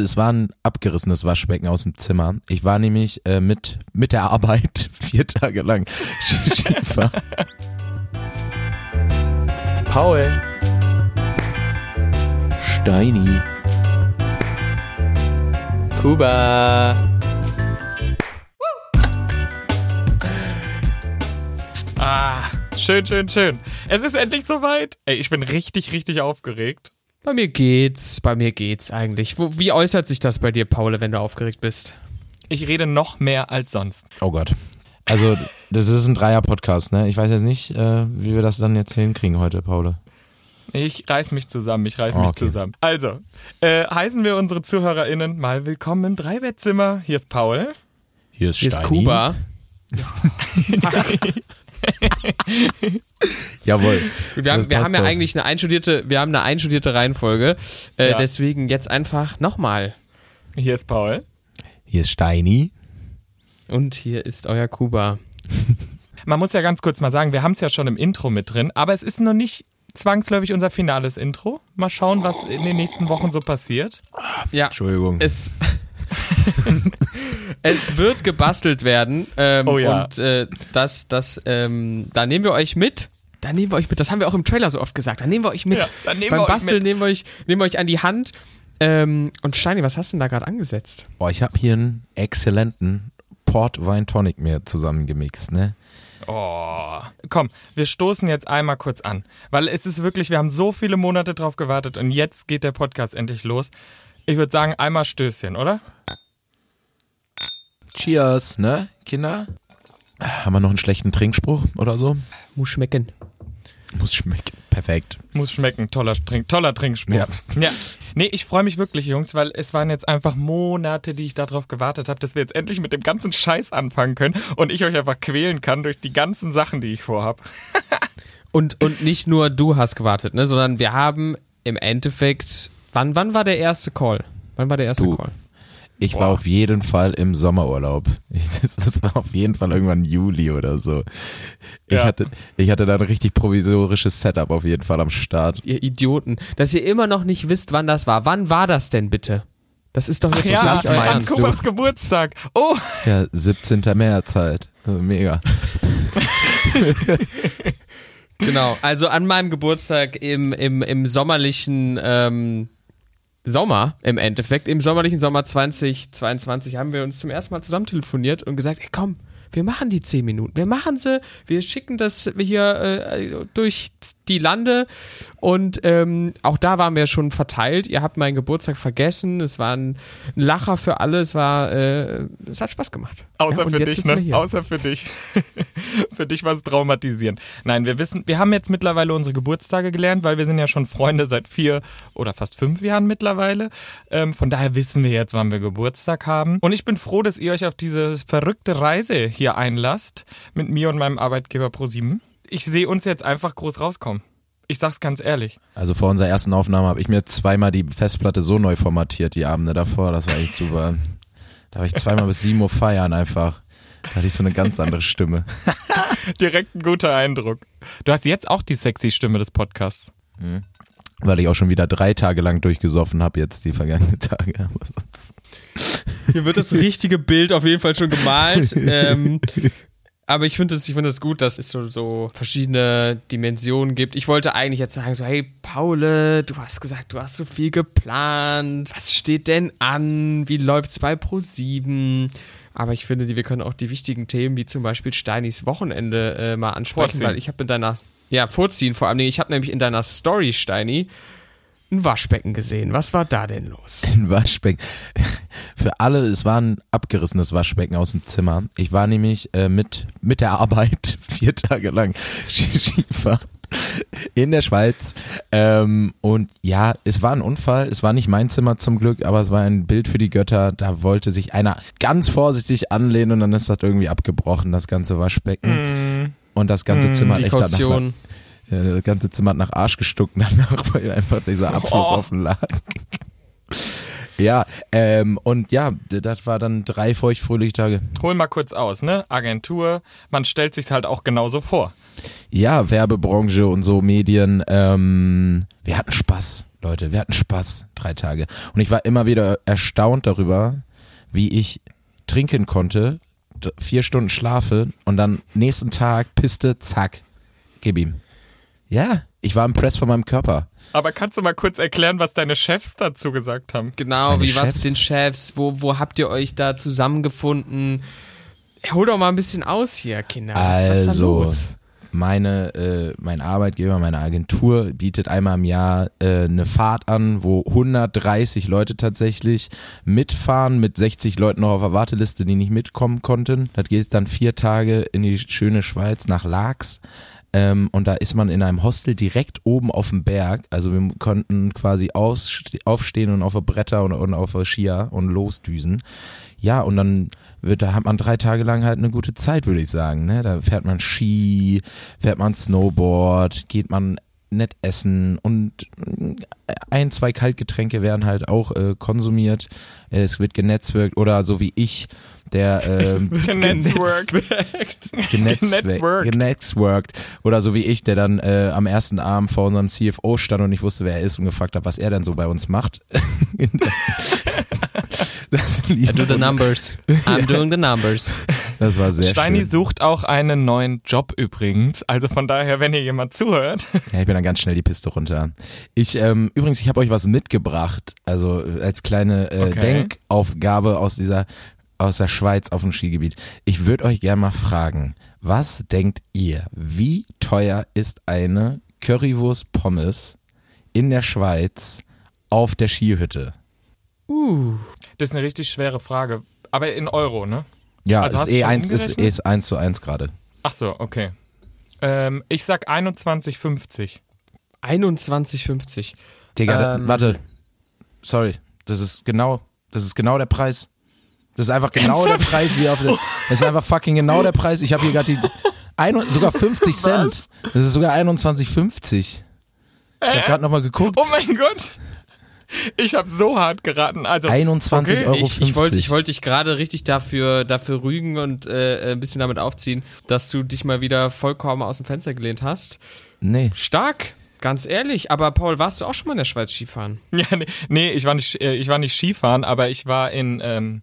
Es war ein abgerissenes Waschbecken aus dem Zimmer. Ich war nämlich äh, mit, mit der Arbeit vier Tage lang Skifahren. Paul. Steini. Kuba. Ah, schön, schön, schön. Es ist endlich soweit. Ey, ich bin richtig, richtig aufgeregt. Bei mir geht's, bei mir geht's eigentlich. Wo, wie äußert sich das bei dir, Paul, wenn du aufgeregt bist? Ich rede noch mehr als sonst. Oh Gott. Also, das ist ein Dreier-Podcast, ne? Ich weiß jetzt nicht, äh, wie wir das dann jetzt hinkriegen heute, Paul. Ich reiß mich zusammen, ich reiß Oh, mich okay. zusammen. Also, äh, heißen wir unsere ZuhörerInnen mal willkommen im Dreibettzimmer. Hier ist Paul. Hier ist Hier Steini. ist Kuba. Jawohl. Wir haben, wir haben ja eigentlich eine einstudierte, wir haben eine einstudierte Reihenfolge. Äh, Ja. Deswegen jetzt einfach nochmal. Hier ist Paul. Hier ist Steini. Und hier ist euer Kuba. Man muss ja ganz kurz mal sagen, wir haben es ja schon im Intro mit drin, aber es ist noch nicht zwangsläufig unser finales Intro. Mal schauen, was in den nächsten Wochen so passiert. Ja, Entschuldigung. es, es wird gebastelt werden. Ähm, Oh ja. Und äh, das, das, ähm, da nehmen wir euch mit. Da nehmen wir euch mit. Das haben wir auch im Trailer so oft gesagt. Da nehmen wir euch mit. Ja, da nehmen Beim wir euch Basteln mit. nehmen wir euch, nehmen wir euch an die Hand. Ähm, und Steini, was hast du denn da gerade angesetzt? Boah, ich habe hier einen exzellenten Port Wein Tonic mir zusammengemixt, ne? Oh. Komm, wir stoßen jetzt einmal kurz an. Weil es ist wirklich, wir haben so viele Monate drauf gewartet und jetzt geht der Podcast endlich los. Ich würde sagen, einmal Stößchen, oder? Cheers, ne, Kinder? Haben wir noch einen schlechten Trinkspruch oder so? Muss schmecken. Muss schmecken. Perfekt. Muss schmecken, toller, Trink, toller Trinkspruch. Ja. ja. Nee, ich freue mich wirklich, Jungs, weil es waren jetzt einfach Monate, die ich darauf gewartet habe, dass wir jetzt endlich mit dem ganzen Scheiß anfangen können und ich euch einfach quälen kann durch die ganzen Sachen, die ich vorhab. Und, und nicht nur du hast gewartet, ne, sondern wir haben im Endeffekt. Wann, wann war der erste Call? Wann war der erste Du. Call? Ich Boah. war auf jeden Fall im Sommerurlaub. Ich, das, das war auf jeden Fall irgendwann Juli oder so. Ich, Ja. hatte, ich hatte da ein richtig provisorisches Setup auf jeden Fall am Start. Ihr Idioten, dass ihr immer noch nicht wisst, wann das war. Wann war das denn bitte? Das ist doch jetzt ja, nicht das an meinst du? Kupas Geburtstag. Oh, Ja, 17. März halt. Also mega. Genau, also an meinem Geburtstag im, im, im sommerlichen ähm, Sommer, im Endeffekt, im sommerlichen Sommer 2022 haben wir uns zum ersten Mal zusammen telefoniert und gesagt, ey komm, wir machen die 10 Minuten, wir machen sie, wir schicken das hier äh, durch die Lande und ähm, auch da waren wir schon verteilt. Ihr habt meinen Geburtstag vergessen, es war ein Lacher für alle, es war, äh, es hat Spaß gemacht. Außer Ja, für dich, ne? Außer für dich. für dich war es traumatisierend. Nein, wir wissen, wir haben jetzt mittlerweile unsere Geburtstage gelernt, weil wir sind ja schon Freunde seit vier oder fast fünf Jahren mittlerweile. Ähm, von daher wissen wir jetzt, wann wir Geburtstag haben. Und ich bin froh, dass ihr euch auf diese verrückte Reise hier einlasst mit mir und meinem Arbeitgeber ProSieben. Ich sehe uns jetzt einfach groß rauskommen. Ich sag's ganz ehrlich. Also vor unserer ersten Aufnahme habe ich mir zweimal die Festplatte so neu formatiert, die Abende davor. Das war echt super. Da war ich zweimal bis 7 Uhr feiern einfach. Da hatte ich so eine ganz andere Stimme. Direkt ein guter Eindruck. Du hast jetzt auch die sexy Stimme des Podcasts. Weil ich auch schon wieder drei Tage lang durchgesoffen habe jetzt die vergangenen Tage. Hier wird das richtige Bild auf jeden Fall schon gemalt. ähm, aber ich finde es ich finde es gut, dass es so, so verschiedene Dimensionen gibt. Ich wollte eigentlich jetzt sagen, so, hey, Paule, du hast gesagt, du hast so viel geplant. Was steht denn an? Wie läuft's bei Pro7? Aber ich finde, wir können auch die wichtigen Themen, wie zum Beispiel Steinis Wochenende, äh, mal ansprechen, Vorziehen. weil ich habe in deiner, ja, vorziehen vor allem, ich habe nämlich in deiner Story, Steini, ein Waschbecken gesehen. Was war da denn los? ein Waschbecken. Für alle, es war ein abgerissenes Waschbecken aus dem Zimmer. Ich war nämlich äh, mit, mit der Arbeit vier Tage lang Skifahren in der Schweiz. Ähm, und ja, es war ein Unfall. Es war nicht mein Zimmer zum Glück, aber es war ein Bild für die Götter. Da wollte sich einer ganz vorsichtig anlehnen und dann ist das irgendwie abgebrochen, das ganze Waschbecken. Und das ganze Mm, Zimmer hat Die echt danach. Ja, das ganze Zimmer hat nach Arsch gestunken danach, weil einfach dieser Abfluss Oh. offen lag. Ja, ähm, und ja, das war dann drei feuchtfröhliche Tage. hol mal kurz aus, ne? Agentur, man stellt sich halt auch genauso vor. Ja, Werbebranche und so, Medien, ähm, wir hatten Spaß. Leute, wir hatten Spaß, drei Tage. Und ich war immer wieder erstaunt darüber, wie ich trinken konnte, vier Stunden schlafe und dann nächsten Tag Piste, zack, gib ihm. Ja, ich war impressed von meinem Körper. Aber kannst du mal kurz erklären, was deine Chefs dazu gesagt haben? Genau, Meine wie war's Chefs? mit den Chefs? Wo, wo habt ihr euch da zusammengefunden? Hol doch mal ein bisschen aus hier, Kinder. Was ist da Also, los? meine, äh, mein Arbeitgeber, meine Agentur bietet einmal im Jahr äh, eine Fahrt an, wo 130 Leute tatsächlich mitfahren, mit 60 Leuten noch auf der Warteliste, die nicht mitkommen konnten. Das geht dann vier Tage in die schöne Schweiz nach Laax. Ähm, und da ist man in einem Hostel direkt oben auf dem Berg. Also wir konnten quasi aufstehen und auf der Bretter und, und auf Skier und losdüsen. Ja, und dann wird, da hat man drei Tage lang halt eine gute Zeit, würde ich sagen. Ne? Da fährt man Ski, fährt man Snowboard, geht man nett essen und ein, zwei Kaltgetränke werden halt auch äh, konsumiert. Äh, Es wird genetzwerkt oder so wie ich, der ähm, genetzwerkt, Genetzwerkt. genetzwerkt oder so wie ich, der dann äh, am ersten Abend vor unserem CFO stand und ich wusste, wer er ist und gefragt hat, was er denn so bei uns macht. I do the numbers. I'm doing the numbers. Das war sehr Steini schön. sucht auch einen neuen Job übrigens. Also von daher, wenn hier jemand zuhört. Ja, ich bin dann ganz schnell die Piste runter. Ich ähm, übrigens, ich habe euch was mitgebracht, also als kleine äh, Okay. Denkaufgabe aus dieser aus der Schweiz auf dem Skigebiet. Ich würde euch gerne mal fragen, was denkt ihr, wie teuer ist eine Currywurst Pommes in der Schweiz auf der Skihütte? Uh. Das ist eine richtig schwere Frage. Aber in Euro, ne? Ja, Also ist eh schon eins ist, umgerechnet? ist eins zu eins gerade. Ach so, okay. Ähm, ich sag 21,50. 21,50. Digga, Ähm. warte. Sorry, das ist genau, das ist genau der Preis. Das ist einfach genau der Preis wie auf der. Das ist einfach fucking genau der Preis. Ich habe hier gerade die ein, sogar 50 Cent. Das ist sogar 21,50. Ich habe gerade nochmal geguckt. Oh mein Gott! Ich habe so hart geraten. Also 21 okay. Euro. Ich, ich wollte 50. ich wollte dich gerade richtig dafür, dafür rügen und äh, ein bisschen damit aufziehen, dass du dich mal wieder vollkommen aus dem Fenster gelehnt hast. Nee. Stark, ganz ehrlich. Aber Paul, warst du auch schon mal in der Schweiz Skifahren? Ja, nee, nee ich, war nicht, äh, ich war nicht Skifahren, aber ich war in, ähm,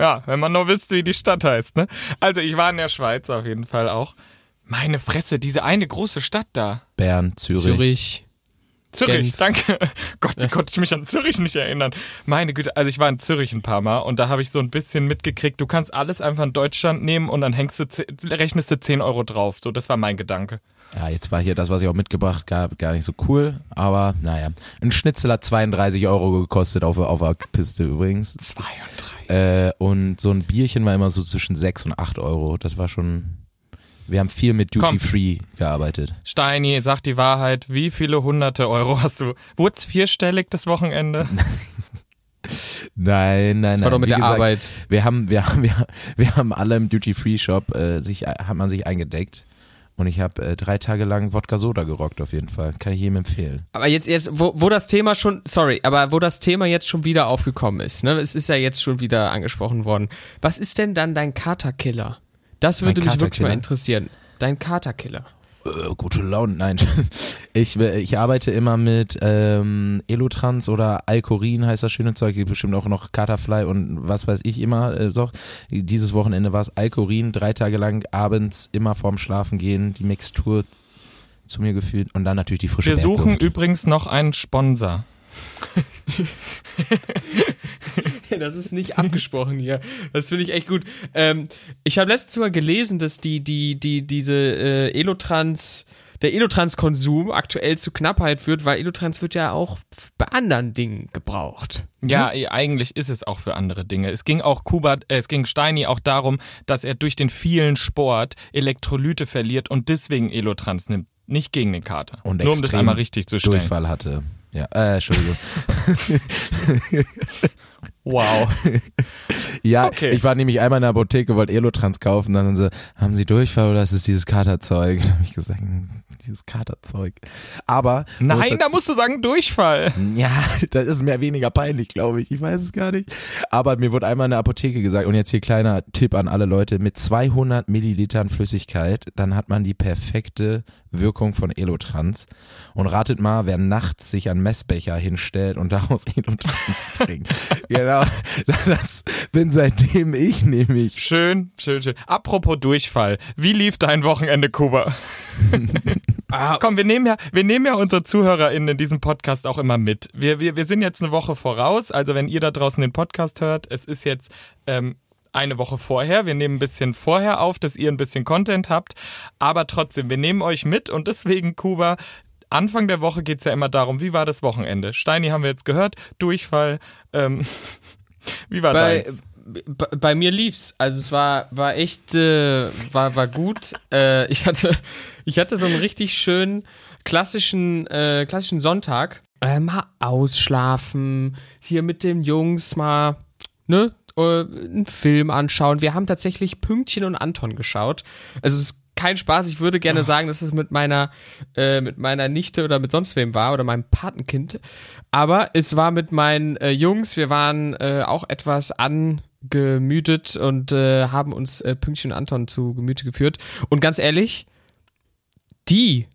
ja, wenn man nur wüsste, wie die Stadt heißt, ne? Also ich war in der Schweiz auf jeden Fall auch. Meine Fresse, diese eine große Stadt da. Bern, Zürich. Zürich, Genf. danke. Gott, wie konnte ich mich an Zürich nicht erinnern? Meine Güte, also ich war in Zürich ein paar Mal und da habe ich so ein bisschen mitgekriegt, du kannst alles einfach in Deutschland nehmen und dann hängst du, rechnest du 10 Euro drauf. So, das war mein Gedanke. Ja, jetzt war hier das, was ich auch mitgebracht habe, gar nicht so cool. Aber naja. Ein Schnitzel hat 32 Euro gekostet auf, auf der Piste übrigens. 32. Äh, und so ein Bierchen war immer so zwischen 6 und 8 Euro. Das war schon. Wir haben viel mit Duty Komm. Free gearbeitet. Steini, sag die Wahrheit, wie viele hunderte Euro hast du? Wurd's vierstellig das Wochenende? Nein, nein, nein. War doch mit Wie der gesagt, Arbeit. Wir haben, wir haben, wir, wir haben alle im Duty Free Shop äh, sich, hat man sich eingedeckt. Und ich habe äh, drei Tage lang Wodka Soda gerockt auf jeden Fall. Kann ich jedem empfehlen. Aber jetzt, jetzt, wo, wo das Thema schon, sorry, aber wo das Thema jetzt schon wieder aufgekommen ist, ne? Es ist ja jetzt schon wieder angesprochen worden. Was ist denn dann dein Katerkiller? Das würde mich wirklich mal interessieren. Dein Katerkiller. Äh, gute Laune, nein. Ich, äh, ich arbeite immer mit ähm, Elotrans oder Alkorin heißt das schöne Zeug. Gibt bestimmt auch noch Katerfly und was weiß ich immer. Äh, so. Dieses Wochenende war es Alkorin, drei Tage lang abends immer vorm Schlafen gehen, die Mixtur zu mir gefühlt und dann natürlich die frische Wir suchen übrigens noch einen Sponsor. Das ist nicht abgesprochen hier. Das finde ich echt gut. Ähm, ich habe letztens mal gelesen, dass die, die, die, diese äh, Elotrans, der Elotrans-Konsum aktuell zu Knappheit wird, weil Elotrans wird ja auch bei anderen Dingen gebraucht. Ja, eh, eigentlich ist es auch für andere Dinge. Es ging auch Kuba, äh, es ging Steini auch darum, dass er durch den vielen Sport Elektrolyte verliert und deswegen Elotrans nimmt. Nicht gegen den Kater. Und Nur um das einmal richtig zu stellen. Durchfall hatte. Ja, äh, Entschuldigung. Wow. Ja, Okay. ich war nämlich einmal in der Apotheke, wollte Elotrans kaufen, dann haben sie, haben sie Durchfall oder ist es dieses Katerzeug? Dann habe ich gesagt, hm, dieses Katerzeug. Aber Nein, da dazu- musst du sagen Durchfall. Ja, das ist mir weniger peinlich, glaube ich. Ich weiß es gar nicht. Aber mir wurde einmal in der Apotheke gesagt, und jetzt hier kleiner Tipp an alle Leute, mit 200 Millilitern Flüssigkeit, dann hat man die perfekte Wirkung von Elotrans. Und ratet mal, wer nachts sich an Messbecher hinstellt und daraus Elotrans trinkt. genau, das bin seitdem ich nämlich. Schön, schön, schön. Apropos Durchfall. Wie lief dein Wochenende, Kuba? Ah, Komm, wir nehmen ja, wir nehmen ja unsere ZuhörerInnen in diesem Podcast auch immer mit. Wir, wir, wir sind jetzt eine Woche voraus. Also wenn ihr da draußen den Podcast hört, es ist jetzt ähm, eine Woche vorher. Wir nehmen ein bisschen vorher auf, dass ihr ein bisschen Content habt. Aber trotzdem, wir nehmen euch mit und deswegen, Kuba, Anfang der Woche geht's ja immer darum, wie war das Wochenende? Steini haben wir jetzt gehört, Durchfall. Ähm, wie war bei, deins? bei, bei mir lief's. Also es war, war echt, äh, war, war gut. Äh, ich hatte, ich hatte so einen richtig schönen klassischen, äh, klassischen Sonntag. Äh, mal ausschlafen, hier mit den Jungs mal, ne, äh, einen Film anschauen. Wir haben tatsächlich Pünktchen und Anton geschaut. Also es ist kein Spaß. Ich würde gerne sagen, dass es mit meiner, äh, mit meiner Nichte oder mit sonst wem war oder meinem Patenkind. Aber es war mit meinen äh, Jungs. Wir waren äh, auch etwas angemüdet und äh, haben uns äh, Pünktchen und Anton zu Gemüte geführt. Und ganz ehrlich, die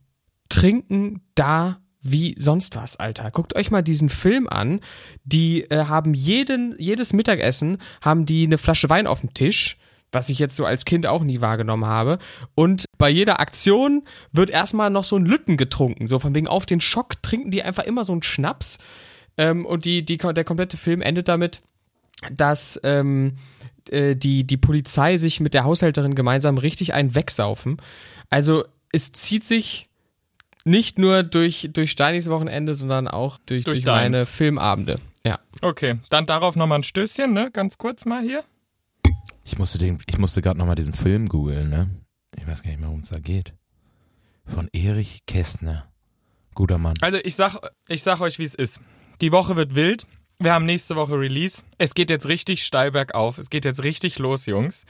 trinken da wie sonst was, Alter. Guckt euch mal diesen Film an. Die äh, haben jeden, jedes Mittagessen haben die eine Flasche Wein auf dem Tisch, was ich jetzt so als Kind auch nie wahrgenommen habe. Und bei jeder Aktion wird erstmal noch so ein Lütten getrunken. So von wegen auf den Schock trinken die einfach immer so einen Schnaps. Ähm, und die, die, der komplette Film endet damit, dass ähm, äh, die, die Polizei sich mit der Haushälterin gemeinsam richtig einen wegsaufen. Also es zieht sich nicht nur durch, durch Steinis Wochenende, sondern auch durch, Durch durch, meine Filmabende. Ja. Okay, dann darauf nochmal ein Stößchen, ne? Ganz kurz mal hier. Ich musste den, ich musste gerade nochmal diesen Film googeln, ne? Ich weiß gar nicht mehr, worum es da geht. Von Erich Kästner. Guter Mann. Also ich sag, ich sag euch, wie es ist. Die Woche wird wild. Wir haben nächste Woche Release. Es geht jetzt richtig steil bergauf. Es geht jetzt richtig los, Jungs.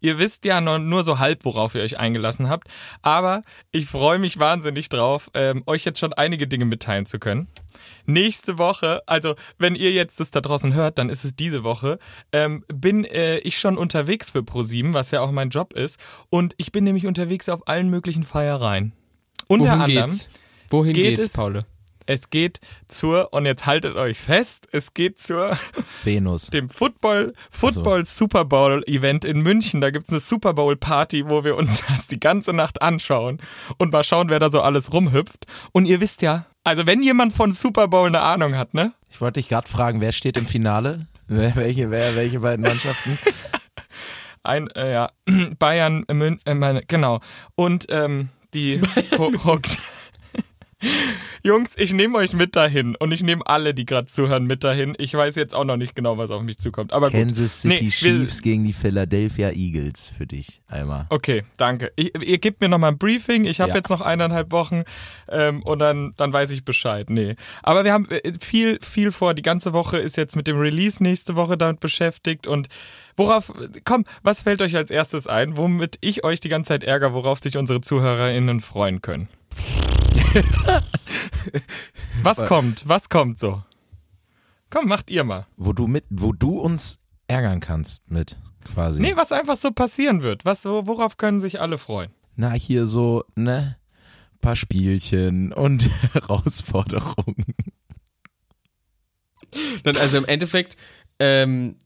Ihr wisst ja nur so halb, worauf ihr euch eingelassen habt. Aber ich freue mich wahnsinnig drauf, ähm, euch jetzt schon einige Dinge mitteilen zu können. Nächste Woche, also wenn ihr jetzt das da draußen hört, dann ist es diese Woche, ähm, bin äh, ich schon unterwegs für ProSieben, was ja auch mein Job ist. Und ich bin nämlich unterwegs auf allen möglichen Feiereien. Unter Wohin anderem geht's? Wohin geht geht's, es- Paul? Es geht zur, und jetzt haltet euch fest, es geht zur Venus. dem Football, Football Super Bowl Event in München. Da gibt's eine Super Bowl Party, wo wir uns das die ganze Nacht anschauen und mal schauen, wer da so alles rumhüpft. Und ihr wisst ja, also wenn jemand von Super Bowl eine Ahnung hat, ne? Ich wollte dich gerade fragen, wer steht im Finale? Welche, wer, welche beiden Mannschaften? Ein, äh, ja, Bayern, äh, Mün äh, meine, genau. Und ähm, die Hawks. Jungs, ich nehme euch mit dahin und ich nehme alle, die gerade zuhören, mit dahin. Ich weiß jetzt auch noch nicht genau, was auf mich zukommt. Aber gut. Kansas City Nee, Chiefs gegen die Philadelphia Eagles für dich einmal. Okay, danke. Ich, ihr gebt mir nochmal ein Briefing. Ich habe Ja. jetzt noch eineinhalb Wochen ähm, und dann, dann weiß ich Bescheid. Nee. Aber wir haben äh, viel, viel vor. Die ganze Woche ist jetzt mit dem Release nächste Woche damit beschäftigt. Und worauf, komm, was fällt euch als erstes ein, womit ich euch die ganze Zeit ärgere, worauf sich unsere ZuhörerInnen freuen können? was kommt? Was kommt so? Komm, macht ihr mal. Wo du mit, wo du uns ärgern kannst mit quasi. Nee, was einfach so passieren wird. Was, so, worauf können sich alle freuen? Na, hier so, ne? Paar Spielchen und Herausforderungen. Dann also im Endeffekt, ähm,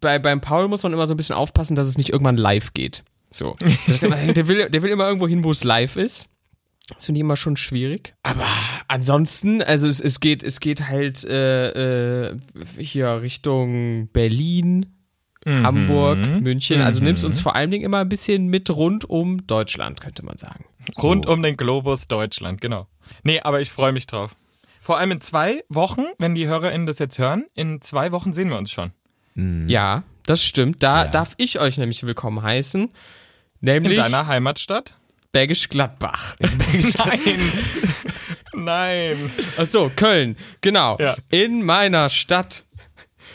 bei, beim Paul muss man immer so ein bisschen aufpassen, dass es nicht irgendwann live geht. So. der, will, der will immer irgendwo hin, wo es live ist. Das finde ich immer schon schwierig. Aber ansonsten, also es, es geht, es geht halt äh, äh, hier Richtung Berlin, Hamburg, München. Also nimmst uns vor allen Dingen immer ein bisschen mit rund um Deutschland, könnte man sagen. Rund um den Globus Deutschland, genau. Nee, aber ich freue mich drauf. Vor allem in zwei Wochen, wenn die HörerInnen das jetzt hören, in zwei Wochen sehen wir uns schon. Ja, das stimmt. Da Ja. darf ich euch nämlich willkommen heißen. In Nämlich deiner Heimatstadt? Bergisch Gladbach. Nein. Nein. Ach so, Köln, genau. Ja. In meiner Stadt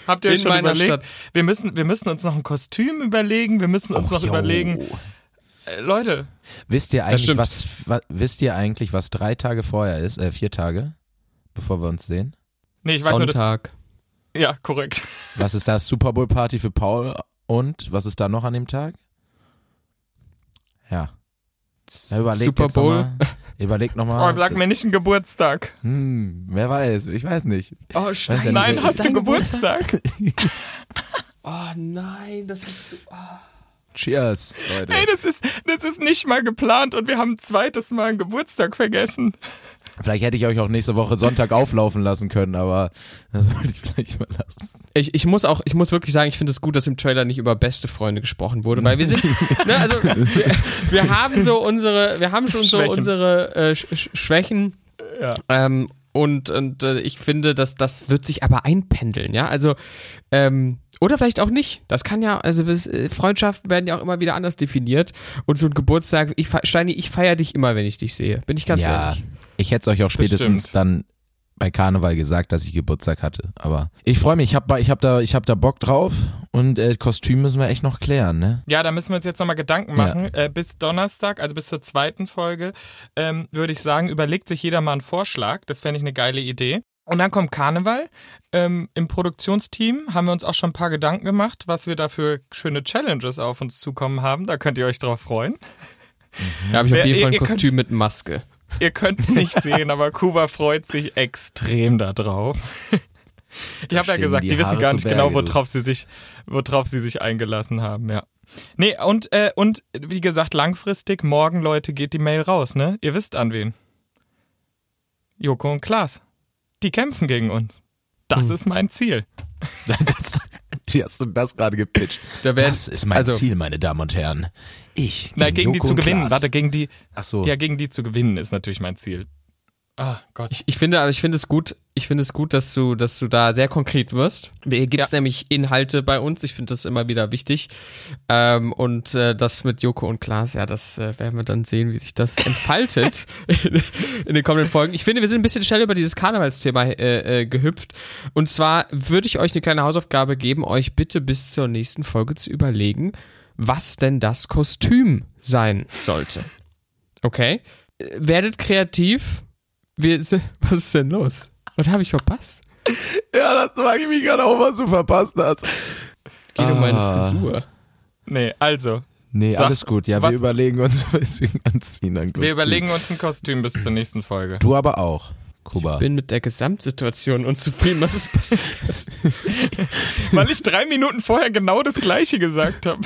Habt ihr euch In schon meiner überlegt? Stadt. Wir müssen, wir müssen uns noch ein Kostüm überlegen. Wir müssen uns Och, noch yo. überlegen. Äh, Leute, Wisst ihr eigentlich, was, was, wisst ihr eigentlich, was drei Tage vorher ist, äh, vier Tage, bevor wir uns sehen? nee, ich weiß nur, das, Sonntag. ja, korrekt. Was ist das? Super Bowl Party für Paul und was ist da noch an dem Tag? Ja. Ja überlegt Super Bowl. Noch mal, überlegt Oh, nochmal. sag mir nicht einen Geburtstag. hm, wer weiß, ich weiß nicht. Oh, Steini, Steini, Nein, das hast du Geburtstag? Oh nein, das ist so. Cheers, Leute. Ey, das ist, das ist nicht mal geplant und wir haben ein zweites Mal einen Geburtstag vergessen. Vielleicht hätte ich euch auch nächste Woche Sonntag auflaufen lassen können, aber das wollte ich vielleicht mal lassen. Ich, ich muss auch, ich muss wirklich sagen, ich finde es gut, dass im Trailer nicht über beste Freunde gesprochen wurde, weil wir sind, ne, also wir, wir haben so unsere, wir haben schon so Schwächen. unsere äh, Sch Sch Schwächen. Ja. Ähm, und und äh, ich finde, dass das wird sich aber einpendeln, ja. Also ähm, oder vielleicht auch nicht. Das kann ja, also äh, Freundschaften werden ja auch immer wieder anders definiert. Und so ein Geburtstag, ich Steini, ich feiere dich immer, wenn ich dich sehe. Bin ich ganz ja, ehrlich. Ich hätte es euch auch spätestens dann bei Karneval gesagt, dass ich Geburtstag hatte. Aber ich freue mich, ich habe ich hab da, ich hab da Bock drauf und äh, Kostüm müssen wir echt noch klären, ne? Ja, da müssen wir uns jetzt nochmal Gedanken machen. Äh, bis Donnerstag, also bis zur zweiten Folge, ähm, würde ich sagen, überlegt sich jeder mal einen Vorschlag. Das fände ich eine geile Idee. Und dann kommt Karneval. Ähm, Im Produktionsteam haben wir uns auch schon ein paar Gedanken gemacht, was wir da für schöne Challenges auf uns zukommen haben. Da könnt ihr euch drauf freuen. Da habe ich auf jeden Fall ein Kostüm mit Maske. Ihr könnt es nicht sehen, aber Kuba freut sich extrem da drauf. Ich habe ja gesagt, die die, wissen gar nicht Berge, genau, worauf sie sich, worauf sie sich eingelassen haben, ja. Nee, und, äh, und wie gesagt, langfristig, morgen, Leute, geht die Mail raus, ne? Ihr wisst an wen. Joko und Klaas. Die kämpfen gegen uns. Das Hm. ist mein Ziel. Das, wie hast du das gerade gepitcht? Da werden- das ist mein also- Ziel, meine Damen und Herren. Ich Na, gegen die Joko zu gewinnen. Klaas. Warte, gegen die, Ach so. ja, gegen die zu gewinnen ist natürlich mein Ziel. Ah, Gott. Ich, ich finde, aber ich finde es gut, ich finde es gut, dass du, dass du da sehr konkret wirst. Hier gibt es Ja. nämlich Inhalte bei uns. Ich finde das immer wieder wichtig. Ähm, und äh, das mit Joko und Klaas, ja, das äh, werden wir dann sehen, wie sich das entfaltet in, in den kommenden Folgen. Ich finde, wir sind ein bisschen schnell über dieses Karnevalsthema äh, äh, gehüpft. Und zwar würde ich euch eine kleine Hausaufgabe geben, euch bitte bis zur nächsten Folge zu überlegen, was denn das Kostüm sein sollte. Okay? Äh, Werdet kreativ. Wir, was ist denn los? Was habe ich verpasst? Ja, das frage ich mich gerade auch, was du verpasst hast. Geht um meine Ah. Frisur. Nee, also, Nee, Sag, alles gut. Ja, was- wir überlegen uns, was wir anziehen an wir überlegen uns ein Kostüm bis zur nächsten Folge. Du aber auch, Kuba. Bin mit der Gesamtsituation unzufrieden. Was ist passiert? Weil ich drei Minuten vorher genau das Gleiche gesagt habe.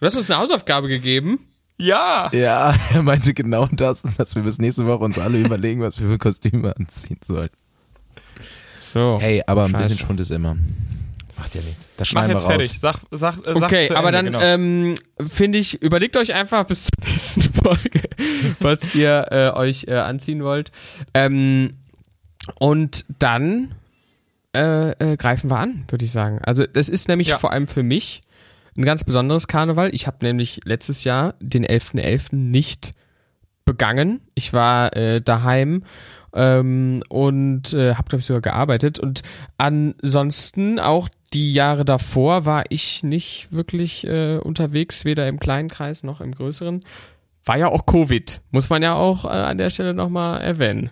Du hast uns eine Hausaufgabe gegeben. Ja. Ja, er meinte genau das, dass wir bis nächste Woche uns alle überlegen, was wir für Kostüme anziehen sollen. So. Hey, aber ein Scheiße. bisschen Schwund ist immer. Macht ja nichts. Das Mach schneiden jetzt wir raus. fertig. Sag, sag, sag's Okay, zu aber Ende, dann genau. ähm, finde ich, überlegt euch einfach bis zur nächsten Folge, was ihr äh, euch äh, anziehen wollt. Ähm, und dann äh, äh, greifen wir an, würde ich sagen. Also das ist nämlich Ja. vor allem für mich ein ganz besonderes Karneval. Ich habe nämlich letztes Jahr den 11.11. nicht begangen. Ich war äh, daheim ähm, und äh, habe, glaube ich, sogar gearbeitet. Und ansonsten auch die Jahre davor war ich nicht wirklich äh, unterwegs, weder im kleinen Kreis noch im größeren. War ja auch Covid, muss man ja auch äh, an der Stelle nochmal erwähnen.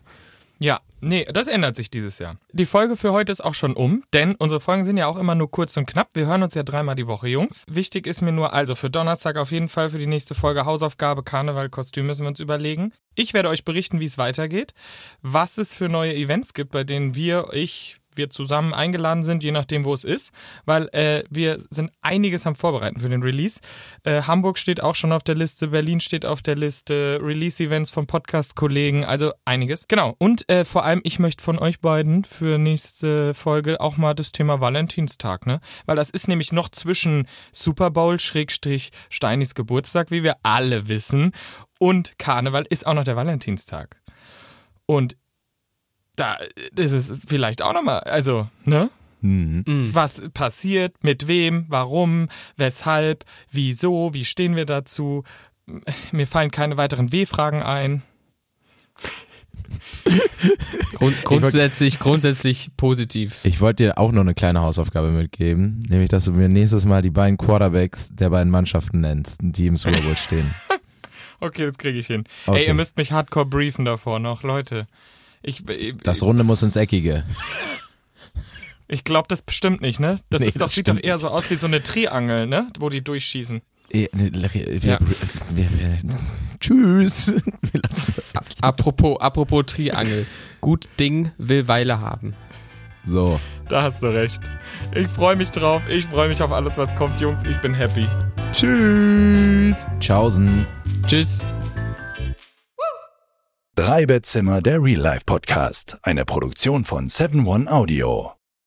Ja, nee, das ändert sich dieses Jahr. Die Folge für heute ist auch schon um, denn unsere Folgen sind ja auch immer nur kurz und knapp. Wir hören uns ja dreimal die Woche, Jungs. Wichtig ist mir nur, also für Donnerstag auf jeden Fall für die nächste Folge Hausaufgabe, Karneval, Kostüm müssen wir uns überlegen. Ich werde euch berichten, wie es weitergeht, was es für neue Events gibt, bei denen wir, ich, wir zusammen eingeladen sind, je nachdem, wo es ist, weil äh, wir sind einiges am Vorbereiten für den Release. Äh, Hamburg steht auch schon auf der Liste, Berlin steht auf der Liste, Release-Events von Podcast-Kollegen, also einiges. Genau. Und äh, vor allem, ich möchte von euch beiden für nächste Folge auch mal das Thema Valentinstag, ne? Weil das ist nämlich noch zwischen Super Bowl, Schrägstrich, Steinis Geburtstag, wie wir alle wissen, und Karneval ist auch noch der Valentinstag. Und da ist es vielleicht auch nochmal, also, ne? Mhm. Was passiert, mit wem, warum, weshalb, wieso, wie stehen wir dazu? Mir fallen keine weiteren W-Fragen ein. Grund, grundsätzlich, grundsätzlich positiv. Ich wollte dir auch noch eine kleine Hausaufgabe mitgeben, nämlich, dass du mir nächstes Mal die beiden Quarterbacks der beiden Mannschaften nennst, die im Super Bowl stehen. Okay, das kriege ich hin. Okay. Ey, ihr müsst mich hardcore briefen davor noch, Leute. Ich, ich, Das Runde muss ins Eckige. ich glaube, das bestimmt nicht, ne? Das, Nee, ist doch, das sieht doch eher so aus wie so eine Triangel, ne? Wo die durchschießen. Ne, Wir, Ja. wir, wir, tschüss. Wir lassen das jetzt. Apropos, apropos Triangel. Gut Ding will Weile haben. So. Da hast du recht. Ich freue mich drauf. Ich freue mich auf alles, was kommt, Jungs. Ich bin happy. Tschüss. Tschaußen. Tschüss. Drei Bettzimmer, der Real Life Podcast. Eine Produktion von 7 One Audio.